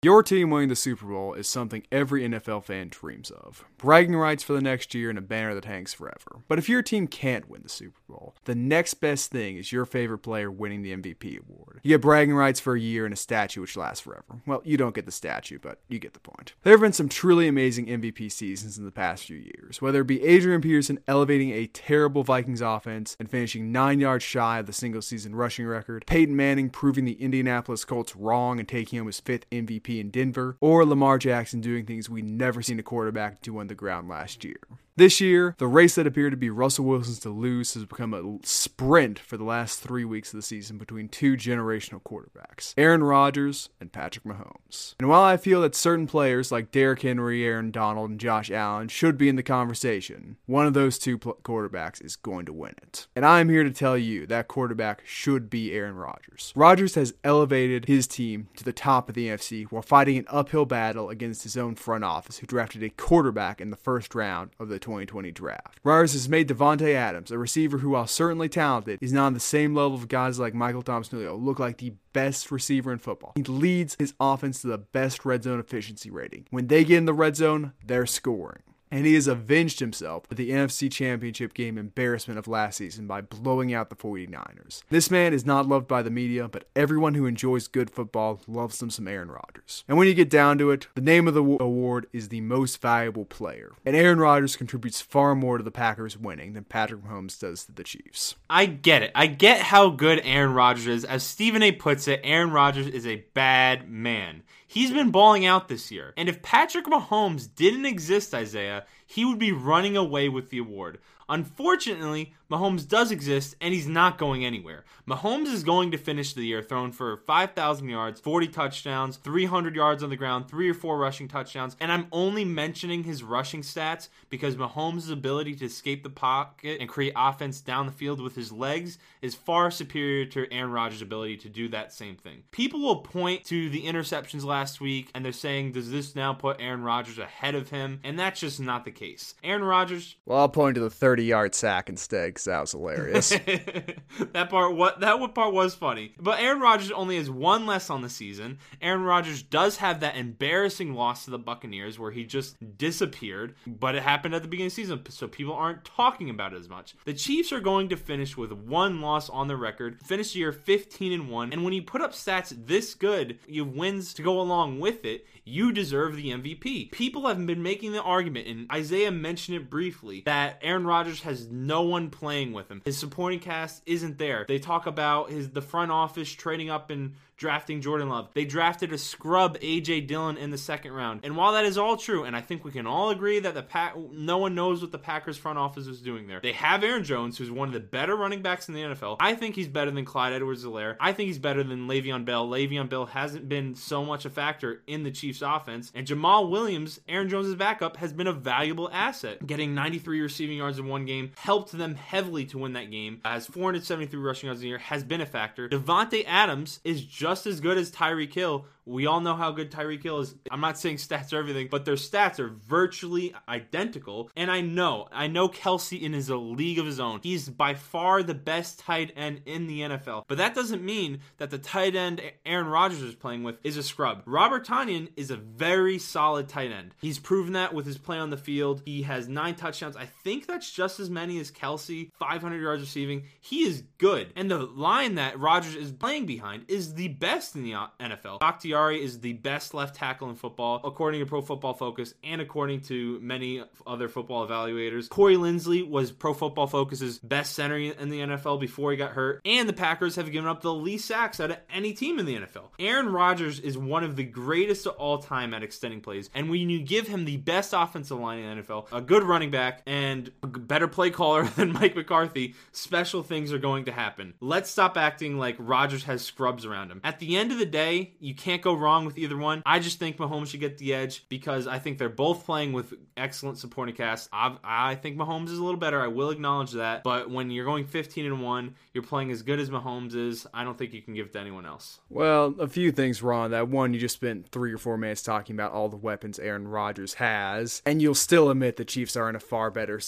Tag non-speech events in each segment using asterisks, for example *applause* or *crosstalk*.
Your team winning the Super Bowl is something every NFL fan dreams of. Bragging rights for the next year and a banner that hangs forever. But if your team can't win the Super Bowl, the next best thing is your favorite player winning the MVP award. You get bragging rights for a year and a statue which lasts forever. Well, you don't get the statue, but you get the point. There have been some truly amazing MVP seasons in the past few years, whether it be Adrian Peterson elevating a terrible Vikings offense and finishing nine yards shy of the single season rushing record, Peyton Manning proving the Indianapolis Colts wrong and taking home his fifth MVP in Denver, or Lamar Jackson doing things we never seen a quarterback do on the ground last year. This year, the race that appeared to be Russell Wilson's to lose has become a sprint for the last three weeks of the season between two generational quarterbacks, Aaron Rodgers and Patrick Mahomes. And while I feel that certain players like Derrick Henry, Aaron Donald, and Josh Allen should be in the conversation, one of those two pl- quarterbacks is going to win it. And I'm here to tell you that quarterback should be Aaron Rodgers. Rodgers has elevated his team to the top of the NFC while fighting an uphill battle against his own front office, who drafted a quarterback in the first round of the 2020 draft. Rodgers has made Davante Adams, a receiver who, while certainly talented, is not on the same level of guys like Michael Thomas Julio, look like the best receiver in football. He leads his offense to the best red zone efficiency rating. When they get in the red zone, they're scoring and he has avenged himself for the NFC Championship game embarrassment of last season by blowing out the 49ers. This man is not loved by the media, but everyone who enjoys good football loves them some Aaron Rodgers. And when you get down to it, the name of the award is the most valuable player. And Aaron Rodgers contributes far more to the Packers winning than Patrick Mahomes does to the Chiefs. I get it. I get how good Aaron Rodgers is. As Stephen A puts it, Aaron Rodgers is a bad man. He's been balling out this year. And if Patrick Mahomes didn't exist, Isaiah, he would be running away with the award. Unfortunately, Mahomes does exist and he's not going anywhere. Mahomes is going to finish the year thrown for 5,000 yards, 40 touchdowns, 300 yards on the ground, three or four rushing touchdowns. And I'm only mentioning his rushing stats because Mahomes' ability to escape the pocket and create offense down the field with his legs is far superior to Aaron Rodgers' ability to do that same thing. People will point to the interceptions last week and they're saying, does this now put Aaron Rodgers ahead of him? And that's just not the case. Aaron Rodgers. Well, I'll point to the 30 yard sack instead because that was hilarious. *laughs* that part what that part was funny. But Aaron Rodgers only has one less on the season. Aaron Rodgers does have that embarrassing loss to the Buccaneers where he just disappeared, but it happened at the beginning of the season, so people aren't talking about it as much. The Chiefs are going to finish with one loss on the record, finish the year 15 and 1, and when you put up stats this good, you have wins to go along with it, you deserve the MVP. People have been making the argument, and Isaiah mentioned it briefly, that Aaron Rodgers has no one playing with him. His supporting cast isn't there. They talk about his the front office trading up and drafting Jordan Love. They drafted a scrub AJ Dillon in the second round. And while that is all true, and I think we can all agree that the pack no one knows what the Packers front office is doing there. They have Aaron Jones, who's one of the better running backs in the NFL. I think he's better than Clyde Edwards-Helaire. I think he's better than Le'Veon Bell. Le'Veon Bell hasn't been so much a factor in the Chiefs offense. And Jamaal Williams, Aaron Jones' backup, has been a valuable asset. Getting 93 receiving yards in one game helped them heavily to win that game. As 473 rushing yards a year has been a factor. Davante Adams is just just as good as Tyreek Hill. We all know how good Tyreek Hill is. I'm not saying stats are everything, but their stats are virtually identical. And I know, I know Kelce in is a league of his own. He's by far the best tight end in the NFL. But that doesn't mean that the tight end Aaron Rodgers is playing with is a scrub. Robert Tonyan is a very solid tight end. He's proven that with his play on the field. He has nine touchdowns. I think that's just as many as Kelce, 500 yards receiving. He is good. And the line that Rodgers is playing behind is the best in the NFL. Bakhtiari is the best left tackle in football, according to Pro Football Focus and according to many other football evaluators. Corey Linsley was Pro Football Focus's best center in the NFL before he got hurt, and the Packers have given up the least sacks out of any team in the NFL. Aaron Rodgers is one of the greatest of all time at extending plays, and when you give him the best offensive line in the NFL, a good running back, and a better play caller *laughs* than Mike McCarthy, special things are going to happen. Let's stop acting like Rodgers has scrubs around him. At the end of the day, you can't go wrong with either one. I just think Mahomes should get the edge because I think they're both playing with excellent supporting cast. I, I think Mahomes is a little better. I will acknowledge that. But when you're going 15 and 1, you're playing as good as Mahomes is. I don't think you can give to anyone else. Well, a few things wrong. That one, you just spent three or four minutes talking about all the weapons Aaron Rodgers has, and you'll still admit the Chiefs are in a far better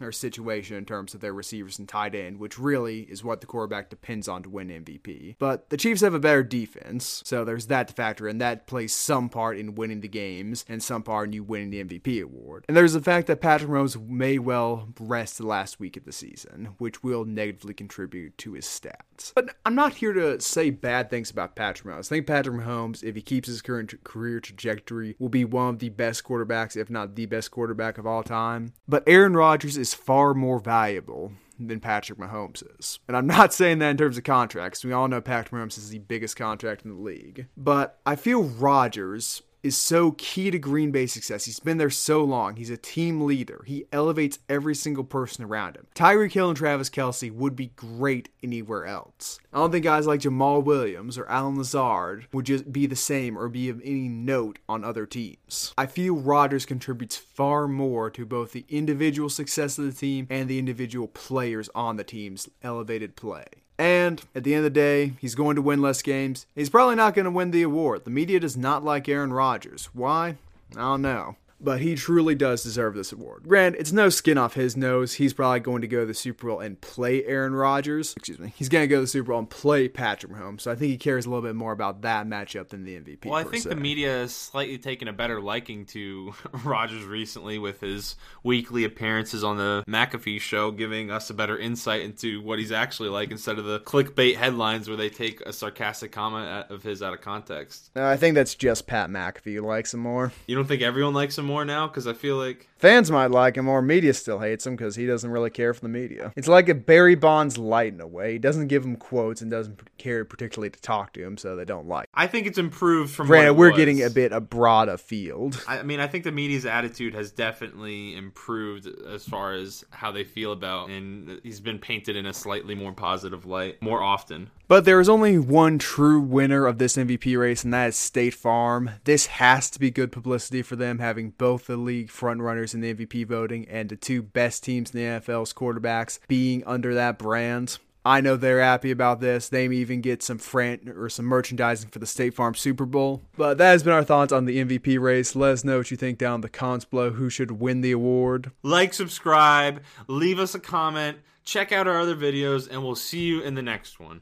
or situation in terms of their receivers and tight end, which really is what the quarterback depends on to win MVP. But the Chiefs have a better defense, so there's that to factor in. That plays some part in winning the games and some part in you winning the MVP award. And there's the fact that Patrick Mahomes may well rest the last week of the season, which will negatively contribute to his stats. But I'm not here to say bad things about Patrick Mahomes. I think Patrick Mahomes, if he keeps his current career trajectory, will be one of the best quarterbacks, if not the best quarterback of all time. But Aaron Rodgers is far more valuable than Patrick Mahomes is. And I'm not *laughs* saying that in terms of contracts. We all know Patrick Mahomes is the biggest contract in the league. But I feel Rodgers is so key to Green Bay's success. He's been there so long. He's a team leader. He elevates every single person around him. Tyreek Hill and Travis Kelce would be great anywhere else. I don't think guys like Jamaal Williams or Allen Lazard would just be the same or be of any note on other teams. I feel Rodgers contributes far more to both the individual success of the team and the individual players on the team's elevated play. And at the end of the day, he's going to win less games. He's probably not going to win the award. The media does not like Aaron Rodgers. Why? I don't know but he truly does deserve this award. Grant, it's no skin off his nose. He's probably going to go to the Super Bowl and play Aaron Rodgers. Excuse me. He's going to go to the Super Bowl and play Patrick Mahomes. So I think he cares a little bit more about that matchup than the MVP. Well, I think se. the media has slightly taken a better liking to *laughs* Rodgers recently with his weekly appearances on the McAfee show, giving us a better insight into what he's actually like instead of the clickbait headlines where they take a sarcastic comment of his out of context. Uh, I think that's just Pat McAfee likes him more. You don't think everyone likes him more now? Because I feel like fans might like him more. Media still hates him because he doesn't really care for the media. It's like a Barry Bonds light in a way. He doesn't give him quotes and doesn't care particularly to talk to him, so they don't like. I think it's improved from. Granted, we're was. getting a bit abroad of field. I mean, I think the media's attitude has definitely improved as far as how they feel about, and he's been painted in a slightly more positive light more often. But there is only one true winner of this MVP race, and that is State Farm. This has to be good publicity for them, having both the league frontrunners in the MVP voting and the two best teams in the NFL's quarterbacks being under that brand. I know they're happy about this. They may even get some fran- or some merchandising for the State Farm Super Bowl. But that has been our thoughts on the MVP race. Let us know what you think down in the comments below. Who should win the award? Like, subscribe, leave us a comment, check out our other videos, and we'll see you in the next one.